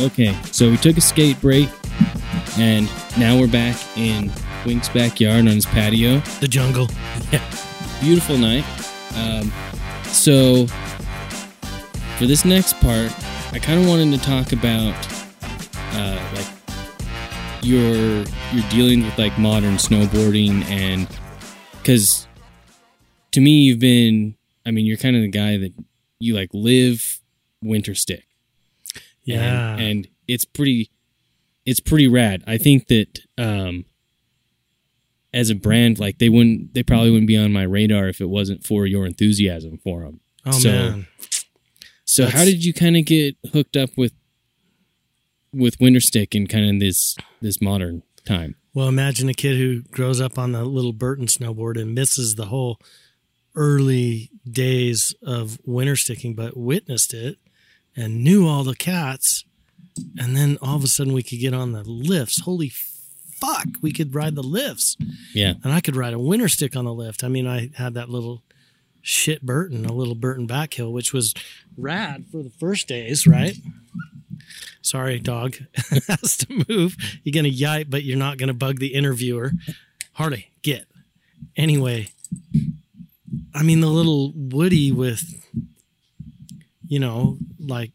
Okay, so we took a skate break, and now we're back in Wink's backyard on his patio. The jungle. Yeah. Beautiful night. Um, so, for this next part, I kind of wanted to talk about uh, like your your dealings with like modern snowboarding and because to me you've been I mean you're kind of the guy that you like live winter stick Yeah. and, and it's pretty it's pretty rad i think that um as a brand like they wouldn't they probably wouldn't be on my radar if it wasn't for your enthusiasm for them oh so- man. so how did you kind of get hooked up with with winter stick in kind of this this modern time Well, imagine a kid who grows up on the little Burton snowboard and misses the whole early days of winter sticking, but witnessed it and knew all the cats. And then all of a sudden we could get on the lifts. Holy fuck, we could ride the lifts. yeah And I could ride a winter stick on the lift. I mean, I had that little shit Burton, a little Burton back hill, which was rad for the first days, right? Sorry, dog has to move. You're gonna yipe, but you're not gonna bug the interviewer. Harley, get. Anyway, I mean the little Woody with, you know, like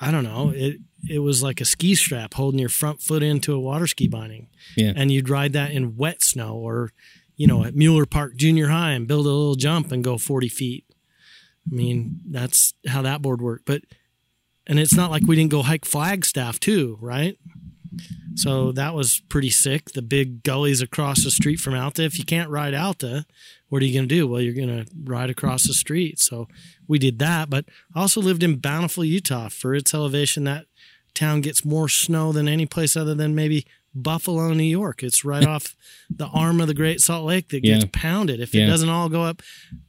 I don't know it. It was like a ski strap holding your front foot into a water ski binding. Yeah. And you'd ride that in wet snow or you know at mueller park junior high and build a little jump and go 40 feet. I mean that's how that board worked. But and it's not like we didn't go hike flagstaff too right? So that was pretty sick. The big gullies across the street from alta. If you can't ride alta what are you going to do well you're going to ride across the street so we did that but i also lived in bountiful utah for its elevation that town gets more snow than any place other than maybe Buffalo, New York. It's right off the arm of the Great Salt Lake that gets Yeah. pounded. If Yeah. it doesn't all go up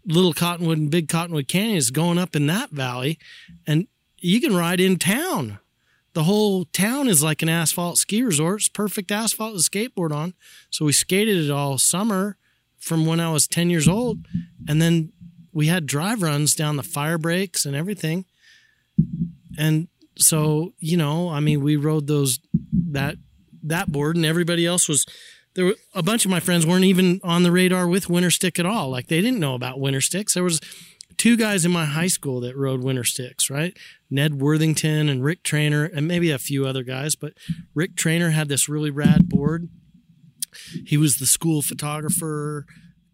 Little Cottonwood and Big Cottonwood Canyon is going up in that valley, and you can ride in town. The whole town is like an asphalt ski resort. It's perfect asphalt to skateboard on. So we skated it all summer from when I was 10 years old. And then we had drive runs down the fire breaks and everything. And so, you know, I mean, we rode those that that board and everybody else was there were a bunch of my friends weren't even on the radar with winter stick at all. Like they didn't know about winter sticks. There was two guys in my high school that rode winter sticks, right? Ned Worthington and Rick Trainer and maybe a few other guys, but Rick Trainer had this really rad board. He was the school photographer,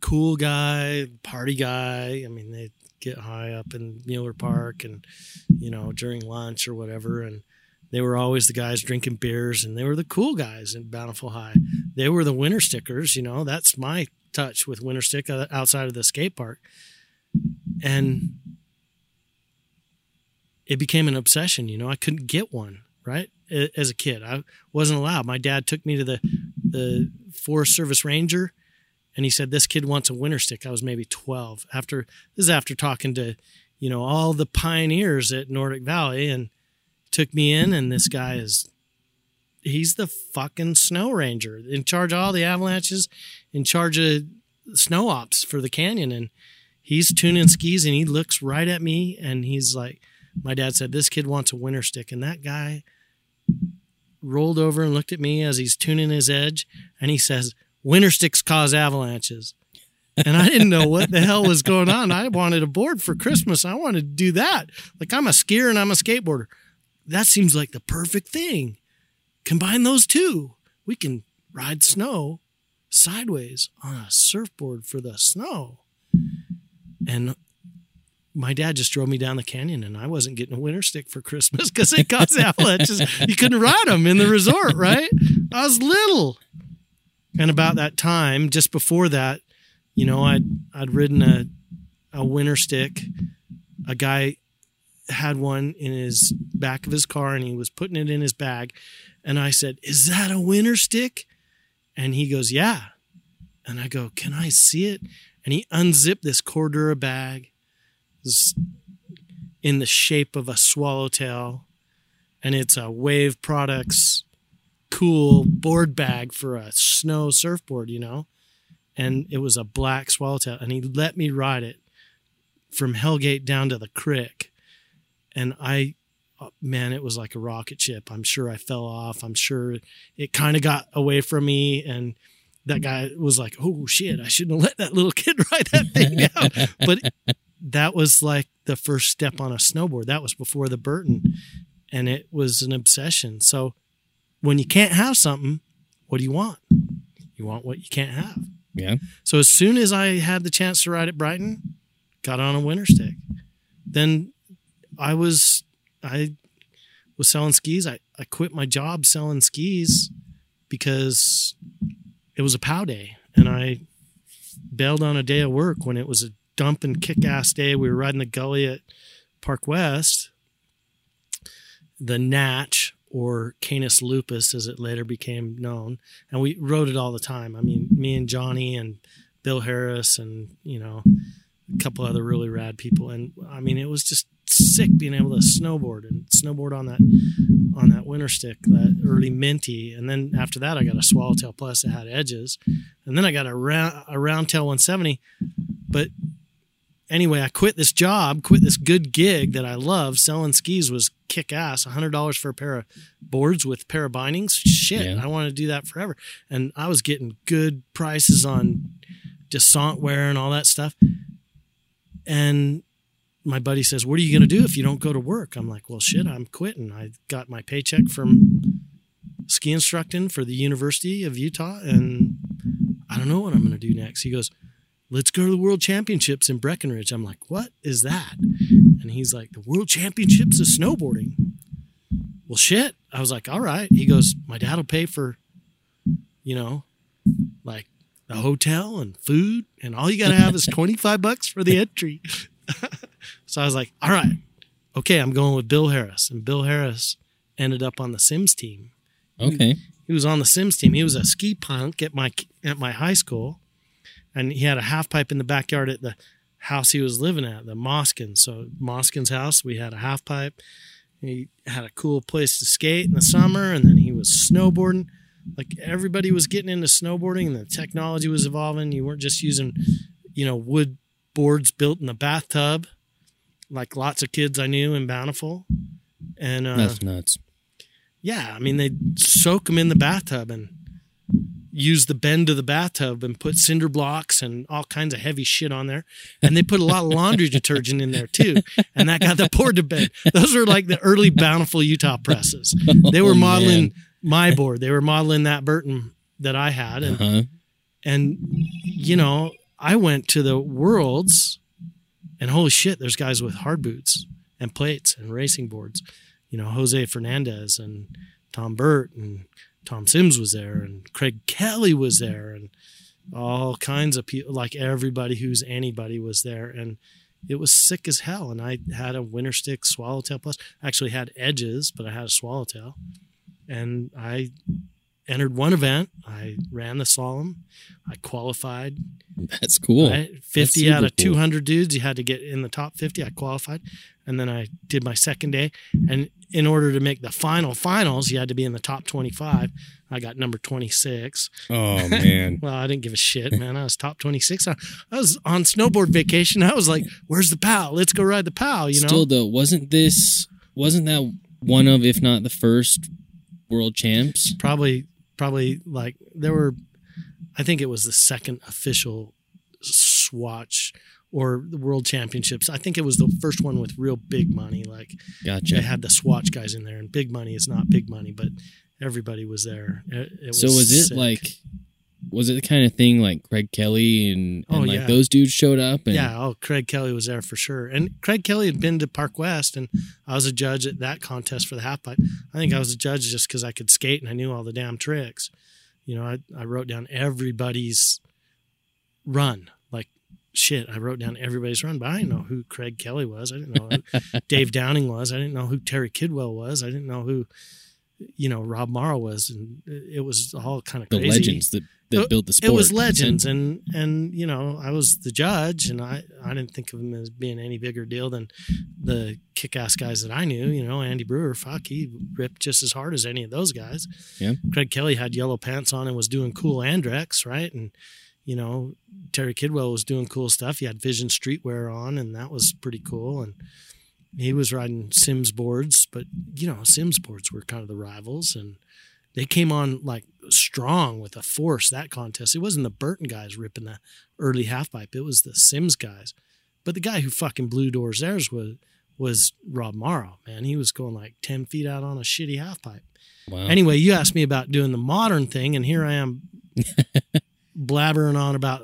cool guy, party guy. I mean, they get high up in Mueller Park and you know during lunch or whatever and they were always the guys drinking beers and they were the cool guys in Bountiful High. They were the winter stickers, you know. That's my touch with winter stick uh, outside of the skate park. And it became an obsession, you know. I couldn't get one, right? As a kid, I wasn't allowed. My dad took me to the the Forest Service Ranger and he said this kid wants a winter stick. I was maybe 12. After this is after talking to, you know, all the pioneers at Nordic Valley and took me in and this guy is he's the fucking snow ranger in charge of all the avalanches in charge of snow ops for the canyon and he's tuning skis and he looks right at me and he's like my dad said this kid wants a winter stick and that guy rolled over and looked at me as he's tuning his edge and he says winter sticks cause avalanches and I didn't know what the hell was going on. I wanted a board for Christmas. I wanted to do that. Like I'm a skier and I'm a skateboarder that seems like the perfect thing. Combine those two. We can ride snow sideways on a surfboard for the snow. And my dad just drove me down the canyon and I wasn't getting a winter stick for Christmas because it caused avalanches. You couldn't ride them in the resort, right? I was little. And about that time, just before that, you know, I'd I'd ridden a a winter stick. A guy had one in his back of his car and he was putting it in his bag. And I said, Is that a winter stick? And he goes, Yeah. And I go, Can I see it? And he unzipped this Cordura bag in the shape of a swallowtail. And it's a Wave Products cool board bag for a snow surfboard, you know? And it was a black swallowtail. And he let me ride it from Hellgate down to the creek and I uh, man, it was like a rocket ship. I'm sure I fell off. I'm sure it kind of got away from me. And that guy was like, oh shit, I shouldn't have let that little kid ride that thing down. but that was like the first step on a snowboard. That was before the Burton. And it was an obsession. So when you can't have something, what do you want? You want what you can't have. Yeah. So as soon as I had the chance to ride at Brighton, got on a winter stick. Then I was I was selling skis. I, I quit my job selling skis because it was a pow day and I bailed on a day of work when it was a dump and kick ass day. We were riding the gully at Park West. The Natch or Canis lupus as it later became known. And we rode it all the time. I mean, me and Johnny and Bill Harris and, you know, a couple other really rad people. And I mean, it was just sick being able to snowboard and snowboard on that on that winter stick, that early minty. And then after that, I got a Swallowtail Plus that had edges, and then I got a round a Roundtail 170. But anyway, I quit this job, quit this good gig that I love. Selling skis was kick ass. hundred dollars for a pair of boards with pair of bindings. Shit, Yeah. I want to do that forever. And I was getting good prices on Descente wear and all that stuff. And my buddy says, "What are you going to do if you don't go to work?" I'm like, "Well, shit, I'm quitting. I got my paycheck from ski instructing for the University of Utah, and I don't know what I'm going to do next." He goes, "Let's go to the World Championships in Breckenridge." I'm like, "What is that?" And he's like, "The World Championships of snowboarding." Well, shit. I was like, "All right." He goes, "My dad will pay for, you know, like the hotel and food, and all you got to have is 25 bucks for the entry." so I was like, "All right, okay, I'm going with Bill Harris." And Bill Harris ended up on the Sims team. Okay. He was on the Sims team. He was a ski punk at my at my high school, and he had a half pipe in the backyard at the house he was living at, the Moskins. So Moskin's house, we had a half pipe. He had a cool place to skate in the summer, and then he was snowboarding. Like everybody was getting into snowboarding, and the technology was evolving. You weren't just using, you know, wood boards built in the bathtub, like lots of kids I knew in Bountiful. And uh, That's nuts. yeah, I mean they soak them in the bathtub and use the bend of the bathtub and put cinder blocks and all kinds of heavy shit on there. And they put a lot of laundry detergent in there too, and that got the board to bend. Those were like the early Bountiful Utah presses. They were Oh, modeling man. my board. They were modeling that Burton that I had, and Uh-huh. and you know I went to the worlds, and holy shit, there's guys with hard boots and plates and racing boards. You know, Jose Fernandez and Tom Burt and Tom Sims was there, and Craig Kelly was there, and all kinds of people, like everybody who's anybody was there, and it was sick as hell. And I had a winter stick swallowtail plus. I actually had edges, but I had a swallowtail, and I entered one event. I ran the slalom. I qualified. That's cool. Right? 50 super out of cool. 200 dudes. You had to get in the top 50. I qualified. And then I did my second day. And in order to make the final finals, you had to be in the top 25. I got number 26. Oh man. Well, I didn't give a shit, man. I was top 26. I, I was on snowboard vacation. I was like, where's the POW? Let's go ride the POW, you know? Still though, wasn't this wasn't that one of, if not the first, world champs? probably probably like there were i think it was the second official swatch or the world championships i think it was the first one with real big money like they Gotcha. had the swatch guys in there and big money is not big money but everybody was there it, it was so was it sick. like was it the kind of thing like Craig Kelly and, and Oh, like yeah. those dudes showed up and yeah oh craig kelly was there for sure. And craig kelly had been to park west and i was a judge at that contest for the half pipe. I think i was a judge just because i could skate and i knew all the damn tricks. You know i, I wrote down everybody's run like shit i wrote down everybody's run but i didn't know who craig kelly was. I didn't know who dave downing was. I didn't know who terry kidwell was. I didn't know who you know rob morrow was. And it was all kind of the legends that, that built the sport. it was legends, and and you know I was the judge, and I I didn't think of him as being any bigger deal than the kick-ass guys that I knew. You know, Andy Brewer, fuck, he ripped just as hard as any of those guys. Yeah. Craig Kelly had yellow pants on and was doing cool Andrechts, right? And you know, Terry Kidwell was doing cool stuff. He had Vision Streetwear on, and that was pretty cool. And he was riding Sims boards, but you know, Sims boards were kind of the rivals and they came on like strong with a force that contest. It wasn't the Burton guys ripping the early half pipe. It was the Sims guys. But the guy who fucking blew doors theirs was was Rob Morrow, man. He was going like 10 feet out on a shitty half pipe. Wow. Anyway, you asked me about doing the modern thing, and here I am blabbering on about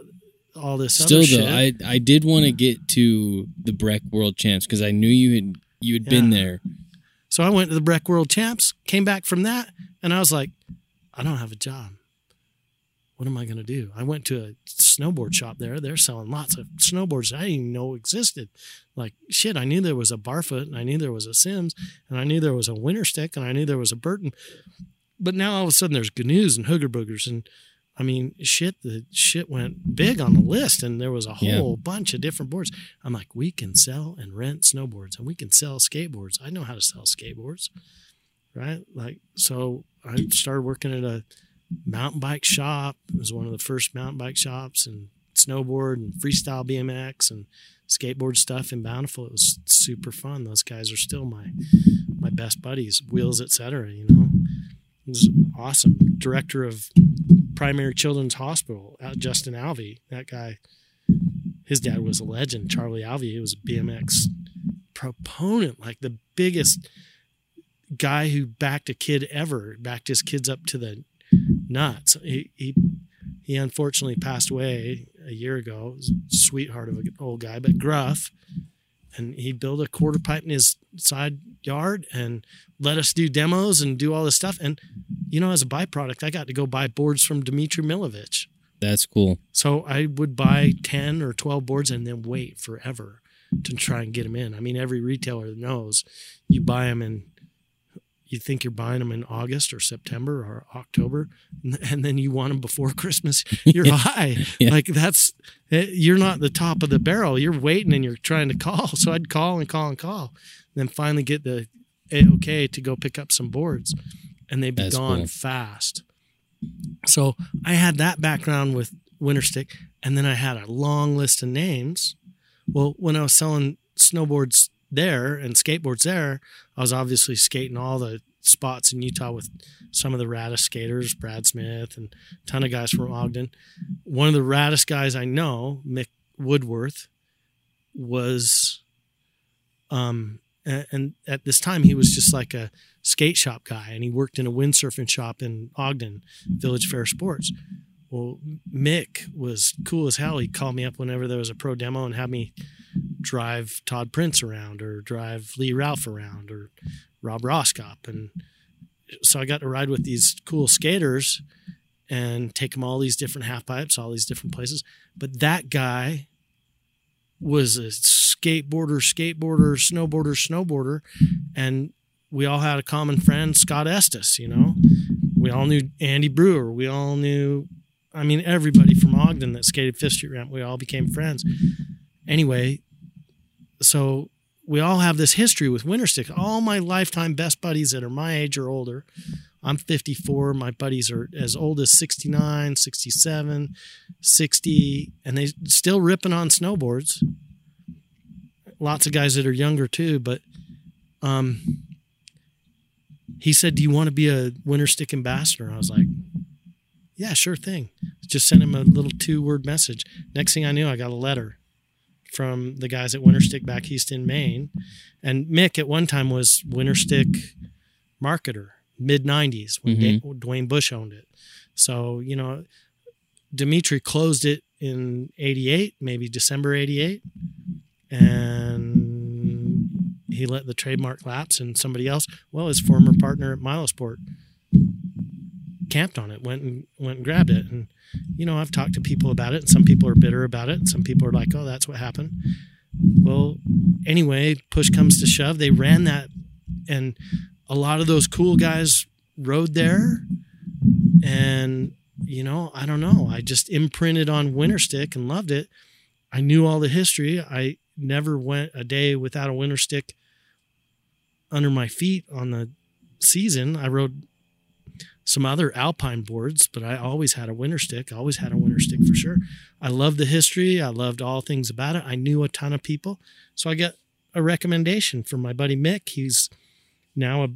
all this Still other though, shit. I I did want to get to the Breck World Champs because I knew you had you had been there. So I went to the Breck World Champs, came back from that, and I was like, I don't have a job. What am I going to do? I went to a snowboard shop there. They're selling lots of snowboards I didn't even know existed. Like, shit, I knew there was a Barfoot, and I knew there was a Sims, and I knew there was a Winter Stick, and I knew there was a Burton. But now all of a sudden there's GNUs and Hooger Boogers. And I mean, shit, the shit went big on the list, and there was a Yeah. whole bunch of different boards. I'm like, we can sell and rent snowboards and we can sell skateboards. I know how to sell skateboards, right? Like, so I started working at a mountain bike shop. It was one of the first mountain bike shops and snowboard and freestyle BMX and skateboard stuff in Bountiful. It was super fun. Those guys are still my my best buddies, wheels, etc. You know, it was awesome. Director of Primary Children's Hospital, uh, Justin Alvey. That guy, his dad was a legend. Charlie Alvey. He was a BMX proponent, like the biggest guy who backed a kid ever. Backed his kids up to the nuts. He he he unfortunately passed away a year ago. Sweetheart of an old guy, but gruff. And he built a quarter pipe in his side yard and let us do demos and do all this stuff. And you know, as a byproduct, I got to go buy boards from Dimitri Milovich. That's cool. So I would buy 10 or 12 boards and then wait forever to try and get them in. I mean, every retailer knows you buy them in, you think you're buying them in August or September or October, and then you want them before Christmas. You're high. Yeah. Like that's, eh, you're not the top of the barrel. You're waiting and you're trying to call. So I'd call and call and call, and then finally get the A-OK to go pick up some boards. And they'd be That's gone cool. fast. So I had that background with Winterstick, and then I had a long list of names. Well, when I was selling snowboards there and skateboards there, I was obviously skating all the spots in Utah with some of the raddest skaters, Brad Smith, and a ton of guys from Ogden. One of the raddest guys I know, Mick Woodworth, was, um, a- and at this time he was just like a skate shop guy, and he worked in a windsurfing shop in Ogden, Village Fair Sports. Well, Mick was cool as hell. He called me up whenever there was a pro demo and had me drive Todd Prince around or drive Lee Ralph around or Rob Roskopp. And so I got to ride with these cool skaters and take them all these different half pipes, all these different places. But that guy was a skateboarder, skateboarder, snowboarder, snowboarder. And we all had a common friend, Scott Estes, you know. We all knew Andy Brewer. We all knew, I mean, everybody from Ogden that skated Fifth Street Ramp. We all became friends. Anyway, so we all have this history with winter stick. All my lifetime best buddies that are my age or older. I'm 54. My buddies are as old as 69, 67, 60, and they still ripping on snowboards. Lots of guys that are younger too, but um, he said, "Do you want to be a Winter Stick ambassador?" I was like, "Yeah, sure thing." Just sent him a little two-word message. Next thing I knew, I got a letter from the guys at Winter Stick back east in Maine, and Mick at one time was Winter Stick marketer, mid '90s when Mhm. Da- Dwayne Bush owned it. So you know, Dimitri closed it in '88, maybe December '88, and he let the trademark lapse, and somebody else, well, his former partner at Milosport, camped on it, went and went and grabbed it, and you know, I've talked to people about it, and some people are bitter about it, and some people are like, "Oh, that's what happened." Well, anyway, push comes to shove, they ran that, and a lot of those cool guys rode there, and you know, I don't know, I just imprinted on Winter Stick and loved it. I knew all the history. I never went a day without a Winter Stick under my feet on the season. I rode some other alpine boards, but I always had a winter stick. I always had a winter stick for sure. I loved the history. I loved all things about it. I knew a ton of people. So I got a recommendation from my buddy Mick. He's now a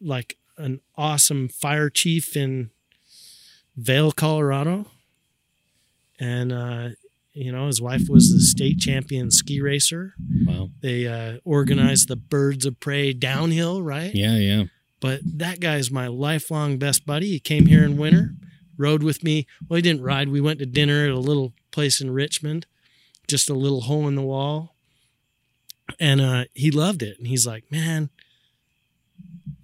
like an awesome fire chief in Vail, Colorado. And uh, you know, his wife was the state champion ski racer. Wow. They uh, organized the Birds of Prey downhill, right? Yeah, yeah. But that guy's my lifelong best buddy. He came here in winter, rode with me. Well, he didn't ride. We went to dinner at a little place in Richmond, just a little hole in the wall. And uh, he loved it. And he's like, man,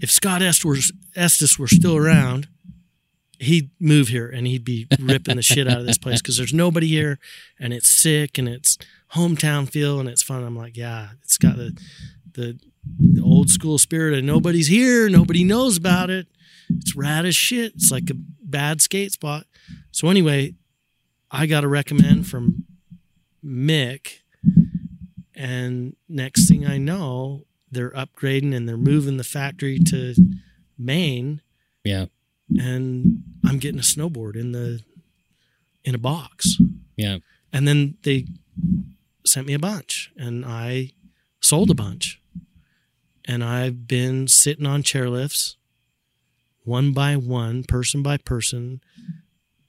if Scott Estes, Estes were still around, he'd move here and he'd be ripping the shit out of this place because there's nobody here and it's sick and it's hometown feel and it's fun. I'm like, yeah, it's got the the, the old school spirit of nobody's here, nobody knows about it. It's rad as shit. It's like a bad skate spot. So anyway, I got a recommend from Mick, and next thing I know, they're upgrading and they're moving the factory to Maine Yeah. and I'm getting a snowboard in the in a box. Yeah. And then they sent me a bunch and I sold a bunch. And I've been sitting on chairlifts one by one, person by person.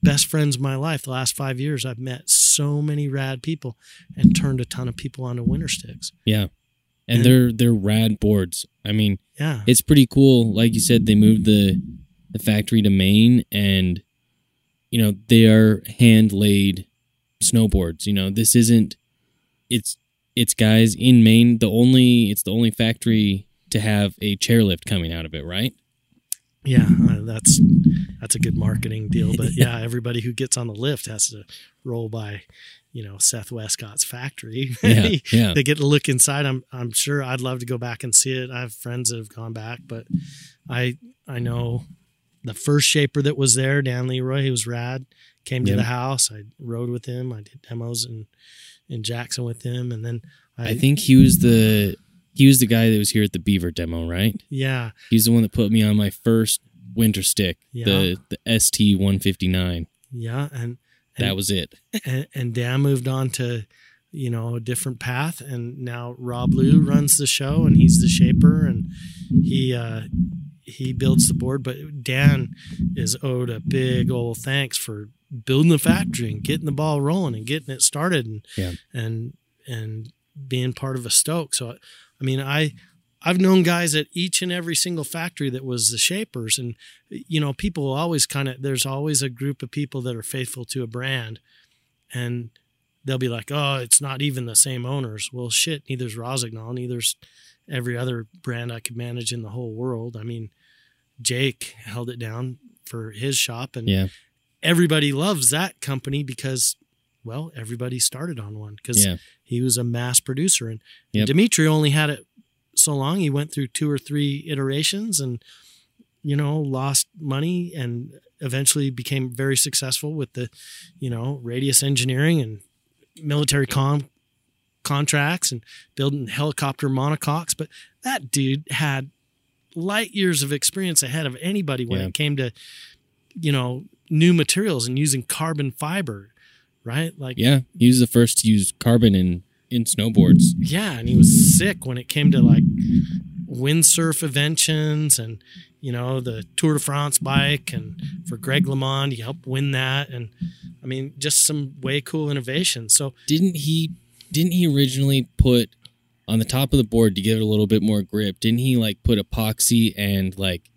Best friends of my life. The last five years, I've met so many rad people and turned a ton of people onto winter sticks. Yeah. And And- they're they're rad boards. I mean, Yeah. it's pretty cool. Like you said, they moved the the factory to Maine, and you know they are hand laid snowboards. You know this isn't. It's it's guys in Maine. The only it's the only factory to have a chairlift coming out of it, right? Yeah, uh, that's that's a good marketing deal. But yeah, everybody who gets on the lift has to roll by, you know, Seth Westcott's factory. Yeah, yeah, they get to look inside. I'm I'm sure I'd love to go back and see it. I have friends that have gone back, but I I know the first shaper that was there, Dan Leroy, he was rad. Came to Yep. the house. I rode with him. I did demos in in Jackson with him, and then I, I think he was the he was the guy that was here at the Beaver demo, right? yeah He's the one that put me on my first winter stick, Yeah. the the ST one fifty nine. yeah and That was it. and, and Dan moved on to, you know, a different path, and now Rob Liu runs the show, and he's the shaper, and he uh, he builds the board. But Dan is owed a big old thanks for building the factory and getting the ball rolling and getting it started, and Yeah. and and being part of a Stoke. So, I mean, I. I've known guys at each and every single factory that was the shapers, and you know, people always kind of. There's always a group of people that are faithful to a brand, and they'll be like, "Oh, it's not even the same owners." Well, shit, neither's Rossignol, neither's every other brand I could manage in the whole world. I mean, Jake held it down for his shop, and Yeah, everybody loves that company because, well, everybody started on one because yeah, he was a mass producer, and Yep. Dimitri only had it so long. He went through two or three iterations, and you know, lost money, and eventually became very successful with the, you know, radius engineering and military com contracts and building helicopter monocoques. But that dude had light years of experience ahead of anybody when Yeah. it came to, you know, new materials and using carbon fiber, right? Like yeah. He was the first to use carbon in in snowboards. yeah, and he was sick when it came to like windsurf inventions and you know the Tour de France bike and for Greg LeMond he helped win that and I mean just some way cool innovations. So Didn't he? Didn't he originally put on the top of the board to give it a little bit more grip? Didn't he like put epoxy and like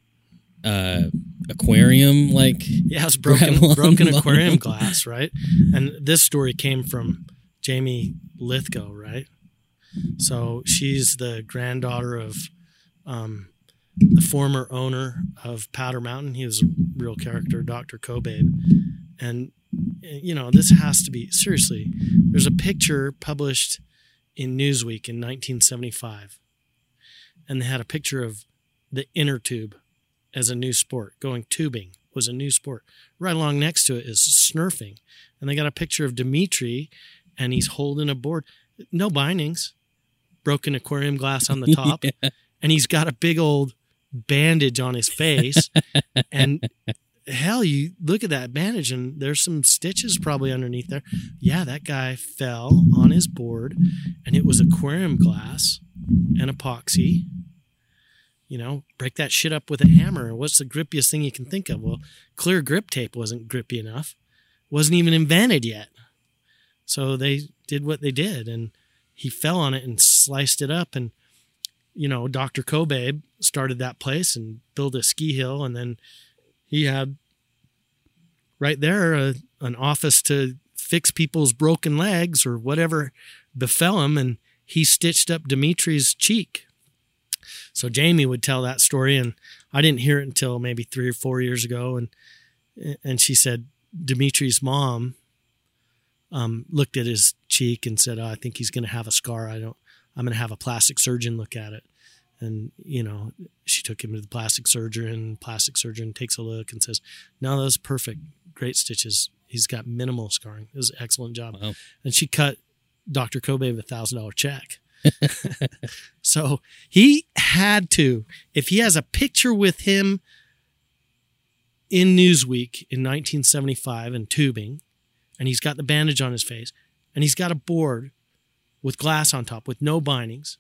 uh aquarium like yeah, it's broken broken aquarium glass, right? And this story came from Jamie Lithgow, right? So she's the granddaughter of um, the former owner of Powder Mountain. He was a real character, Dr. Cobabe. And, you know, this has to be seriously. There's a picture published in Newsweek in 1975, and they had a picture of the inner tube as a new sport. Going tubing was a new sport. Right along next to it is snurfing. And they got a picture of Dimitri, and he's holding a board. No bindings, broken aquarium glass on the top Yeah. and he's got a big old bandage on his face and hell you look at that bandage and there's some stitches probably underneath there yeah that guy fell on his board and it was aquarium glass and epoxy. You know, break that shit up with a hammer. What's the grippiest thing you can think of? Well, clear grip tape wasn't grippy enough. Wasn't even invented yet. So they did what they did and he fell on it and sliced it up and you know, Dr. Kobe started that place and built a ski hill and then he had right there a, an office to fix people's broken legs or whatever befell him and he stitched up Dimitri's cheek. So Jamie would tell that story and I didn't hear it until maybe 3 or 4 years ago and and she said Dimitri's mom um, looked at his cheek and said, oh, "I think he's going to have a scar. I don't. I'm going to have a plastic surgeon look at it." And you know, she took him to the plastic surgeon. Plastic surgeon takes a look and says, "No, was perfect. Great stitches. He's got minimal scarring. It was an excellent job." Wow. And she cut Dr. Kobe a thousand dollar check. so he had to, if he has a picture with him in Newsweek in 1975 and tubing, and he's got the bandage on his face, and he's got a board with glass on top with no bindings.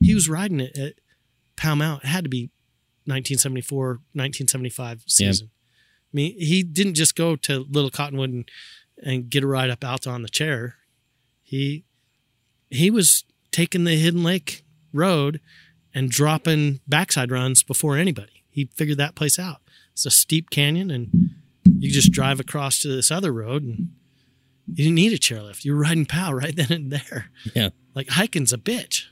He was riding it at Pow Mow. It had to be 1974, 1975 season. I mean, he didn't just go to Little Cottonwood and, and get a ride up Alta on the chair. He he was taking the Hidden Lake Road and dropping backside runs before anybody. He figured that place out. It's a steep canyon, and you just drive across to this other road, and you didn't need a chairlift. You were riding POW right then and there. Yeah. Like hiking's a bitch.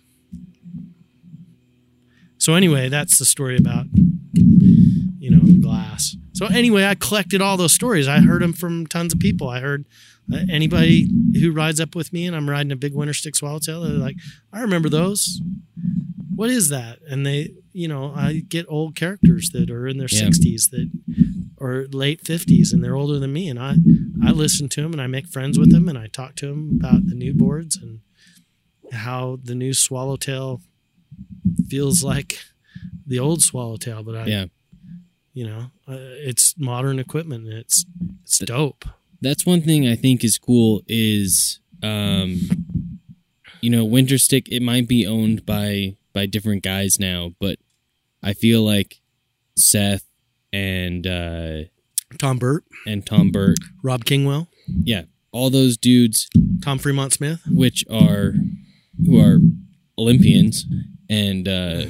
So anyway, that's the story about you know the glass. So anyway, I collected all those stories. I heard them from tons of people. I heard uh, anybody who rides up with me, and I'm riding a big winter stick swallowtail. They're like, I remember those. What is that? And they, you know, I get old characters that are in their Yeah. 60s that or late 50s, and they're older than me, and I I listen to them and I make friends with them, and I talk to them about the new boards and how the new swallowtail feels like the old swallowtail, but I, Yeah. you know, uh, it's modern equipment. And it's it's dope. That's one thing I think is cool is um you know winter stick it might be owned by by different guys now but I feel like Seth and uh Tom Burt, and Tom Burt. Rob Kingwill, yeah. All those dudes Tom Fremont Smith. which are who are Olympians and uh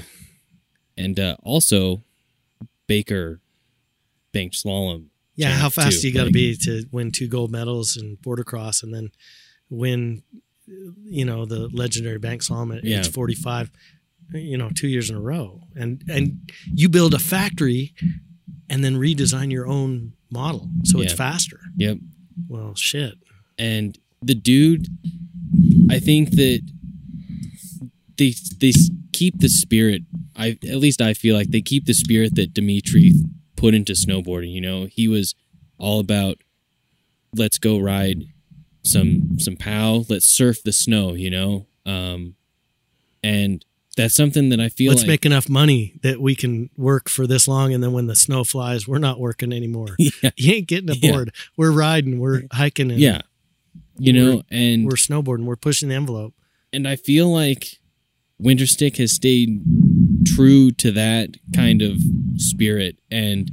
and uh also Baker banked slalom Yeah, how fast too. do you got to Like- be to win two gold medals in border cross and then win, you know, the legendary bank slalom at Yeah. age 45, you know, two years in a row. And, and you build a factory and then redesign your own model so it's faster. yep Well, shit. and the dude i think that they they keep the spirit i at least i feel like they keep the spirit that dimitri put into snowboarding you know he was all about let's go ride some some pow let's surf the snow you know um and that's something that i feel Let's like make enough money that we can work for this long. And then when the snow flies, we're not working anymore. yeah, You ain't getting Yeah. aboard. We're riding, we're hiking, and yeah you know and we're snowboarding, we're pushing the envelope. and I feel like Winterstick has stayed true to that kind of spirit, and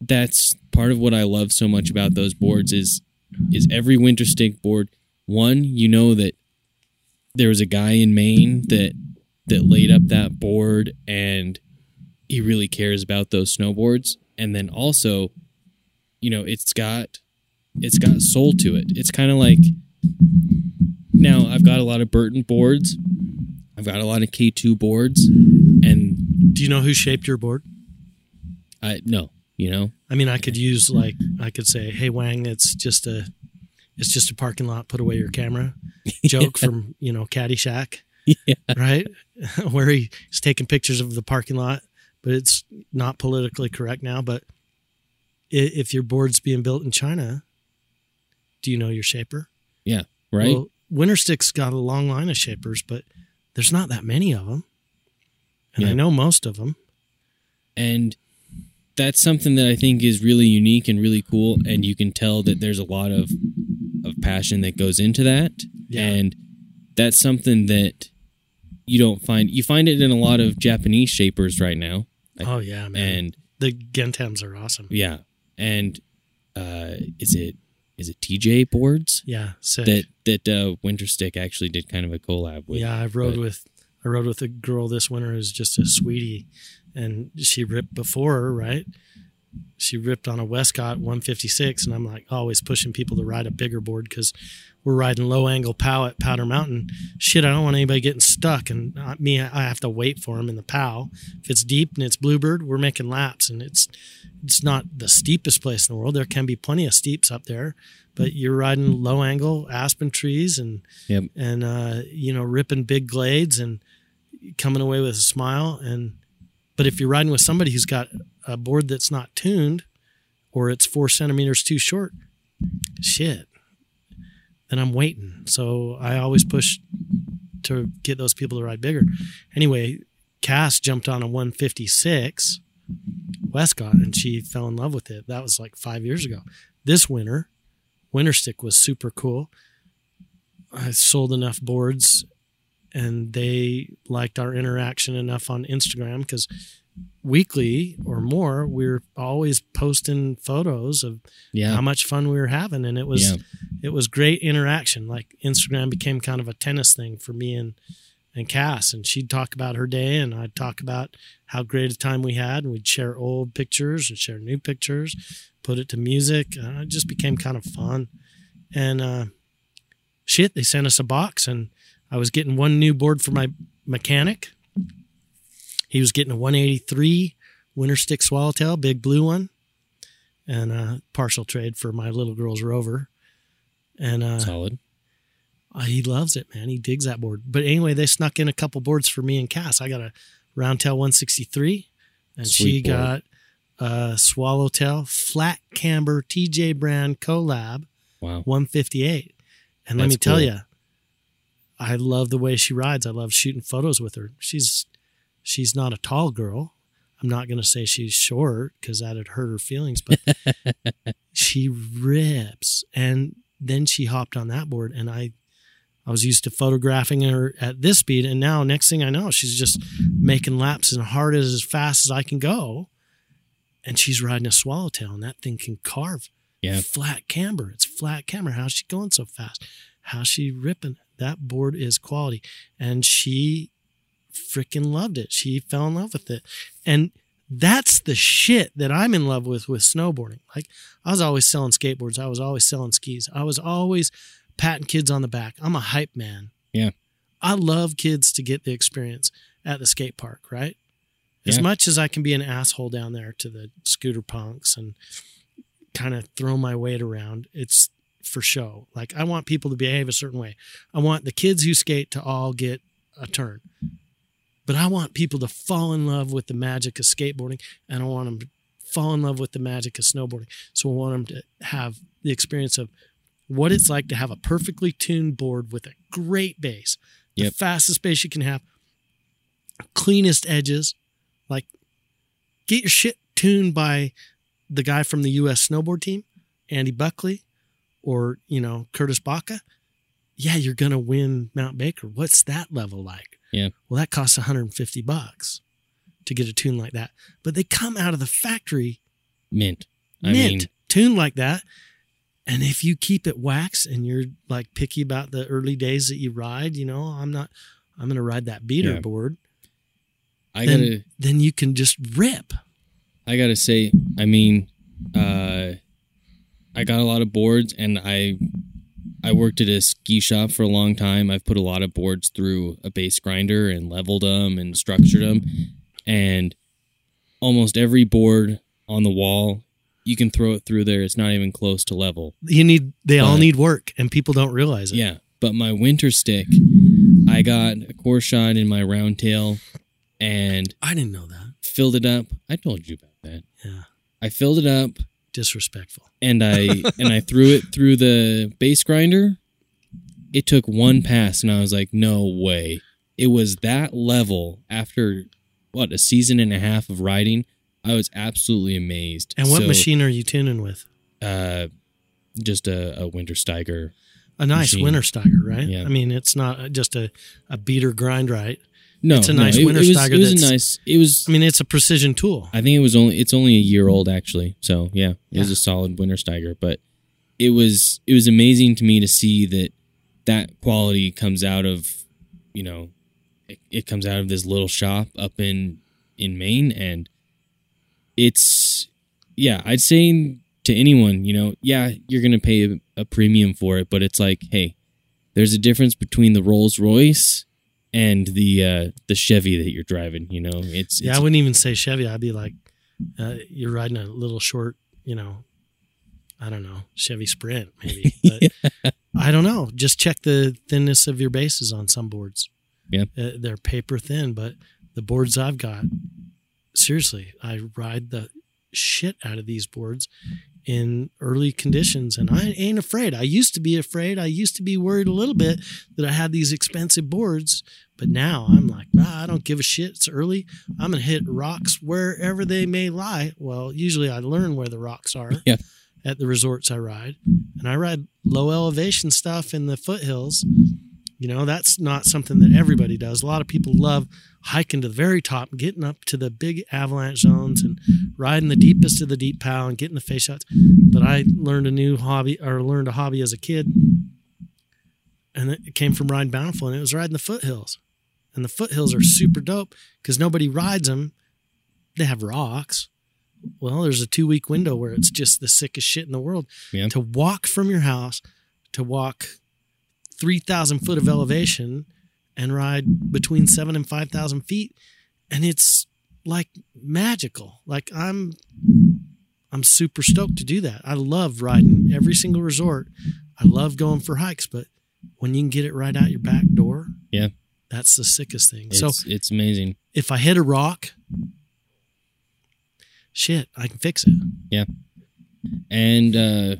that's part of what I love so much about those boards is is every Winterstick board. One, you know that there was a guy in Maine that that laid up that board, and he really cares about those snowboards. And then also, you know, it's got it's got soul to it. It's kind of like now I've got a lot of Burton boards. I've got a lot of K2 boards and Do you know who shaped your board? I no, you know. I mean, I could use like I could say, "Hey Wang, it's just a, it's just a parking lot. Put away your camera." Joke from you know Caddyshack, Yeah. right? Where he's taking pictures of the parking lot, but it's not politically correct now. But if your board's being built in China, do you know your shaper? Yeah, right? Well, Winterstick's got a long line of shapers, but there's not that many of them, and I know most of them. and that's something that I think is really unique and really cool and you can tell that there's a lot of of passion that goes into that Yeah. and that's something that you don't find you find it in a lot of Japanese shapers right now. Oh yeah, man. And the Gentams are awesome. yeah, and uh, is it is it TJ boards Yeah, sick. that that uh, Winter Stick actually did kind of a collab with? yeah, I rode but- with I rode with a girl this winter who's just a sweetie, and she ripped before her, right? She ripped on a Westcott 156, and I'm like always pushing people to ride a bigger board because we're riding low angle pow at Powder Mountain. Shit, I don't want anybody getting stuck, and not me, I have to wait for them in the pow. If it's deep and it's Bluebird, we're making laps, and it's it's not the steepest place in the world. There can be plenty of steeps up there, but you're riding low angle aspen trees and Yep. and uh, you know ripping big glades and coming away with a smile. And but if you're riding with somebody who's got a board that's not tuned or it's four centimeters too short, shit, then I'm waiting. So I always push to get those people to ride bigger. Anyway, Cass jumped on a 156 Westcott and she fell in love with it. That was like five years ago. This winter, Winter Stick was super cool. I sold enough boards and they liked our interaction enough on Instagram because weekly or more, we're always posting photos of yeah, how much fun we were having. And it was yeah, it was great interaction. Like Instagram became kind of a tennis thing for me and and Cass, and she'd talk about her day, and I'd talk about how great a time we had, and we'd share old pictures and share new pictures, put it to music. Uh, it just became kind of fun, and uh, shit, they sent us a box, and I was getting one new board for my mechanic. He was getting a 183 Winter Stick Swallowtail, big blue one, and a partial trade for my little girl's Rover. And uh, solid. uh, he loves it, man. He digs that board. But anyway, they snuck in a couple boards for me and Cass. I got a Roundtail 163, and she Sweet board. got a Swallowtail flat camber TJ brand collab Wow. 158. And let me tell cool. you, I love the way she rides. I love shooting photos with her. She's she's not a tall girl. I'm not going to say she's short because that'd hurt her feelings, but she rips. And then she hopped on that board, and I I was used to photographing her at this speed, and now next thing I know, she's just making laps as hard as as fast as I can go, and she's riding a swallowtail, and that thing can carve Yeah. flat camber. It's flat camber. How's she going so fast? How's she ripping? That board is quality. And she freaking loved it. She fell in love with it. And that's the shit that I'm in love with with snowboarding. Like I was always selling skateboards. I was always selling skis. I was always patting kids on the back. I'm a hype man. Yeah. I love kids to get the experience at the skate park, right? As Yeah. much as I can be an asshole down there to the scooter punks and kind of throw my weight around, it's for show. Like I want people to behave a certain way. I want the kids who skate to all get a turn. But I want people to fall in love with the magic of skateboarding and I want them to fall in love with the magic of snowboarding. So I want them to have the experience of what it's like to have a perfectly tuned board with a great base, the Yep. fastest base you can have, cleanest edges. Like, get your shit tuned by the guy from the U.S. snowboard team, Andy Buckley, or you know Curtis Baca. Yeah, you're gonna win Mount Baker. What's that level like? Yeah. Well, that costs 150 bucks to get a tune like that. But they come out of the factory Mint. I mint mean, tuned like that. And if you keep it wax and you're like picky about the early days that you ride, you know, I'm not, I'm going to ride that beater Yeah. board. I then, gotta then you can just rip. I gotta say, I mean, uh, I got a lot of boards, and I I worked at a ski shop for a long time. I've put a lot of boards through a base grinder and leveled them and structured them, and almost every board on the wall, you can throw it through there. It's not even close to level. You need, they all need work and people don't realize it. Yeah, but my winter stick, I got a core shot in my round tail, and I didn't know that. filled it up. I told you about that. Yeah. I filled it up Disrespectful. and I and I threw it through the base grinder. It took one pass and I was like, "No way." It was that level after what, a season and a half of riding. I was absolutely amazed. And what So, machine are you tuning with? Uh just a, a Wintersteiger. A nice Machine. Wintersteiger, right? Yeah. I mean, it's not just a, a beater grind right. No, It's a no, nice it, winter it was, stagger It was a nice. It was. I mean, it's a precision tool. I think it was only. It's only a year old actually. So yeah, it was a solid Wintersteiger. But it was. It was amazing to me to see that that quality comes out of, you know, it, it comes out of this little shop up in in Maine, and it's yeah. I'd say to anyone, you know, yeah, you're gonna pay a, a premium for it, but it's like, hey, there's a difference between the Rolls Royce and the uh the Chevy that you're driving. You know, it's, Yeah, it's I wouldn't even say Chevy. I'd be like, uh, you're riding a little short, you know, I don't know, Chevy Sprint maybe. But I don't know. Just check the thinness of your bases on some boards. Yeah. Uh, they're paper thin, but the boards I've got, seriously, I ride the shit out of these boards in early conditions and I ain't afraid. I used to be afraid. I used to be worried a little bit that I had these expensive boards, but now I'm like, nah, I don't give a shit. It's early. I'm going to hit rocks wherever they may lie. Well, usually I learn where the rocks are Yeah. at the resorts I ride. And I ride low elevation stuff in the foothills. You know, that's not something that everybody does. A lot of people love hiking to the very top, getting up to the big avalanche zones and riding the deepest of the deep pow and getting the face shots. But I learned a new hobby or learned a hobby as a kid. And it came from riding Bountiful and it was riding the foothills. And the foothills are super dope because nobody rides them. They have rocks. Well, there's a two week window where it's just the sickest shit in the world. Yeah. To walk from your house, to walk 3,000 foot of elevation and ride between seven and 5,000 feet. And it's like magical. Like I'm, I'm super stoked to do that. I love riding every single resort. I love going for hikes, but when you can get it right out your back door, Yeah. that's the sickest thing. It's, so it's amazing. if I hit a rock, shit, I can fix it. Yeah, and uh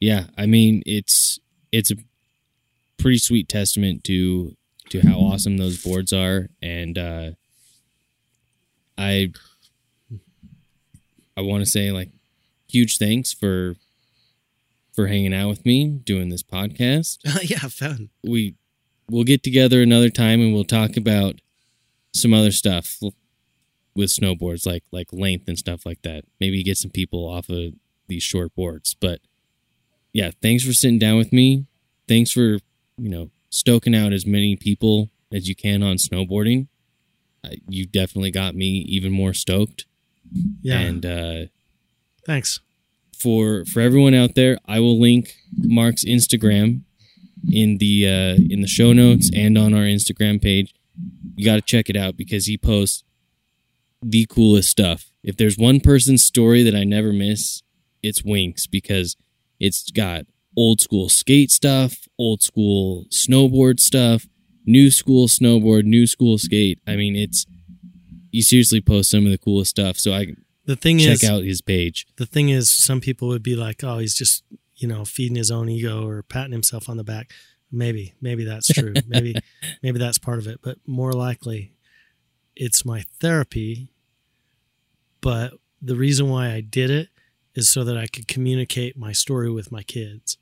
yeah, I mean it's it's a pretty sweet testament to to how awesome those boards are. And uh I I want to say like huge thanks for for hanging out with me doing this podcast. yeah, fun. we we'll get together another time and we'll talk about some other stuff with snowboards like like length and stuff like that. Maybe get some people off of these short boards. But yeah thanks for sitting down with me. Thanks for you know stoking out as many people as you can on snowboarding uh, you definitely got me even more stoked Yeah. and uh Thanks. for for everyone out there, I will link Mark's Instagram in the uh, in the show notes and on our Instagram page. You got to check it out because he posts the coolest stuff. If there's one person's story that I never miss, it's Winks because it's got old school skate stuff, old school snowboard stuff, new school snowboard, new school skate. I mean, it's you seriously post some of the coolest stuff. So I The thing check is, out his page. the thing is, some people would be like, "Oh, he's just you know feeding his own ego or patting himself on the back." Maybe, maybe that's true. maybe, maybe that's part of it. But more likely, it's my therapy. But the reason why I did it is so that I could communicate my story with my kids,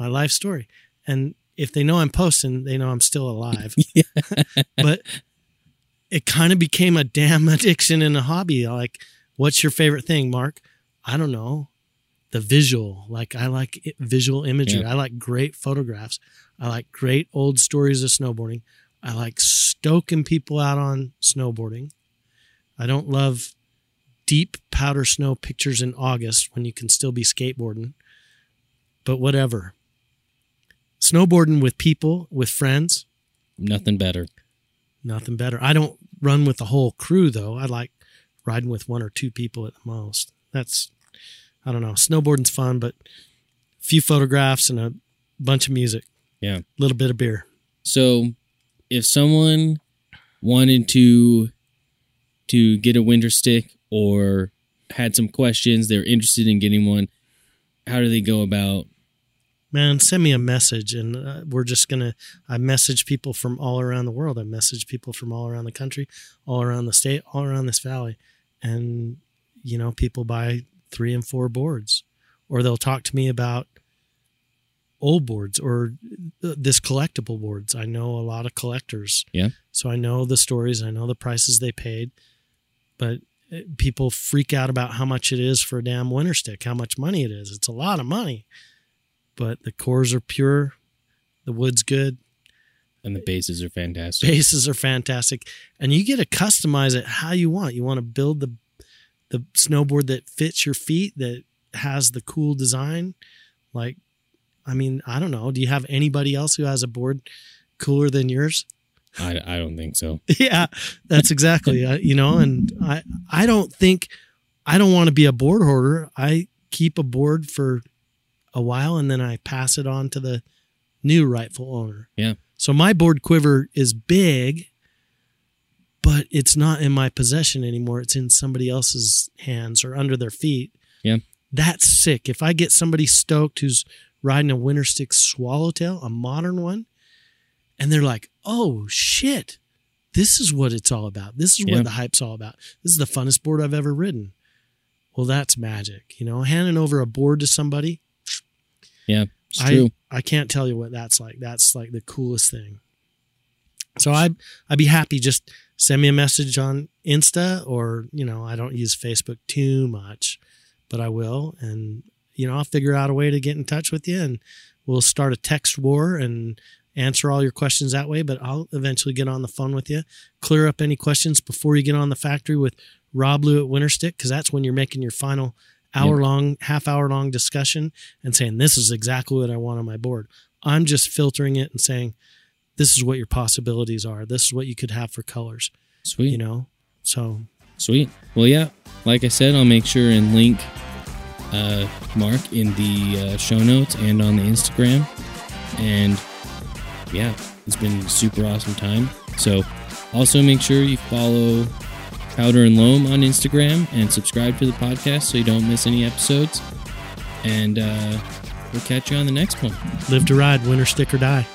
my life story. And if they know I'm posting, they know I'm still alive. but it kind of became a damn addiction and a hobby. Like, what's your favorite thing, Mark? I don't know. The visual. Like, I like visual imagery. Yeah. I like great photographs. I like great old stories of snowboarding. I like stoking people out on snowboarding. I don't love deep powder snow pictures in August when you can still be skateboarding. But whatever. Snowboarding with people, with friends, Nothing better. nothing better. I don't run with the whole crew though. I like riding with one or two people at the most. That's I don't know. Snowboarding's fun, but a few photographs and a bunch of music. Yeah. A little bit of beer. So, if someone wanted to to get a Winterstick or had some questions, they're interested in getting one, how do they go about? Man, send me a message and uh, we're just going to I message people from all around the world. I message people from all around the country, all around the state, all around this valley. And you know, people buy 3 and 4 boards or they'll talk to me about old boards or uh, this collectible boards. I know a lot of collectors. Yeah. So I know the stories, I know the prices they paid, but uh, people freak out about how much it is for a damn Winterstick, how much money it is. It's a lot of money. But the cores are pure, the wood's good, And the bases are fantastic. bases are fantastic. And you get to customize it how you want. You want to build the the snowboard that fits your feet that has the cool design. Like i mean i don't know. Do you have anybody else who has a board cooler than yours? I, I don't think so. yeah that's exactly uh, you know and i i don't think i don't want to be a board hoarder. I keep a board for a while and then i pass it on to the new rightful owner Yeah. so my board quiver is big but it's not in my possession anymore it's in somebody else's hands or under their feet Yeah. that's sick if i get somebody stoked who's riding a Winterstick swallowtail a modern one and they're like oh shit this is what it's all about. This is Yeah. what the hype's all about. This is the funnest board I've ever ridden. Well, that's magic. You know, handing over a board to somebody, Yeah, it's I, true. I can't tell you what that's like. That's like the coolest thing. So I I'd be happy just send me a message on Insta or, you know, I don't use Facebook too much, but I will and you know, I'll figure out a way to get in touch with you and we'll start a text war and answer all your questions that way, but I'll eventually get on the phone with you, clear up any questions before you get on the factory with Rob Lou at Winterstick because that's when you're making your final hour long, half hour long discussion and saying this is exactly what I want on my board. I'm just filtering it and saying this is what your possibilities are. This is what you could have for colors, Sweet. you know. So Sweet. Well, yeah. Like I said, I'll make sure and link uh, Mark in the uh, show notes and on the Instagram. And yeah, it's been super awesome time. So also make sure you follow Powder and Loam on Instagram and subscribe to the podcast so you don't miss any episodes. And uh, we'll catch you on the next one. live to ride, Winterstick or die.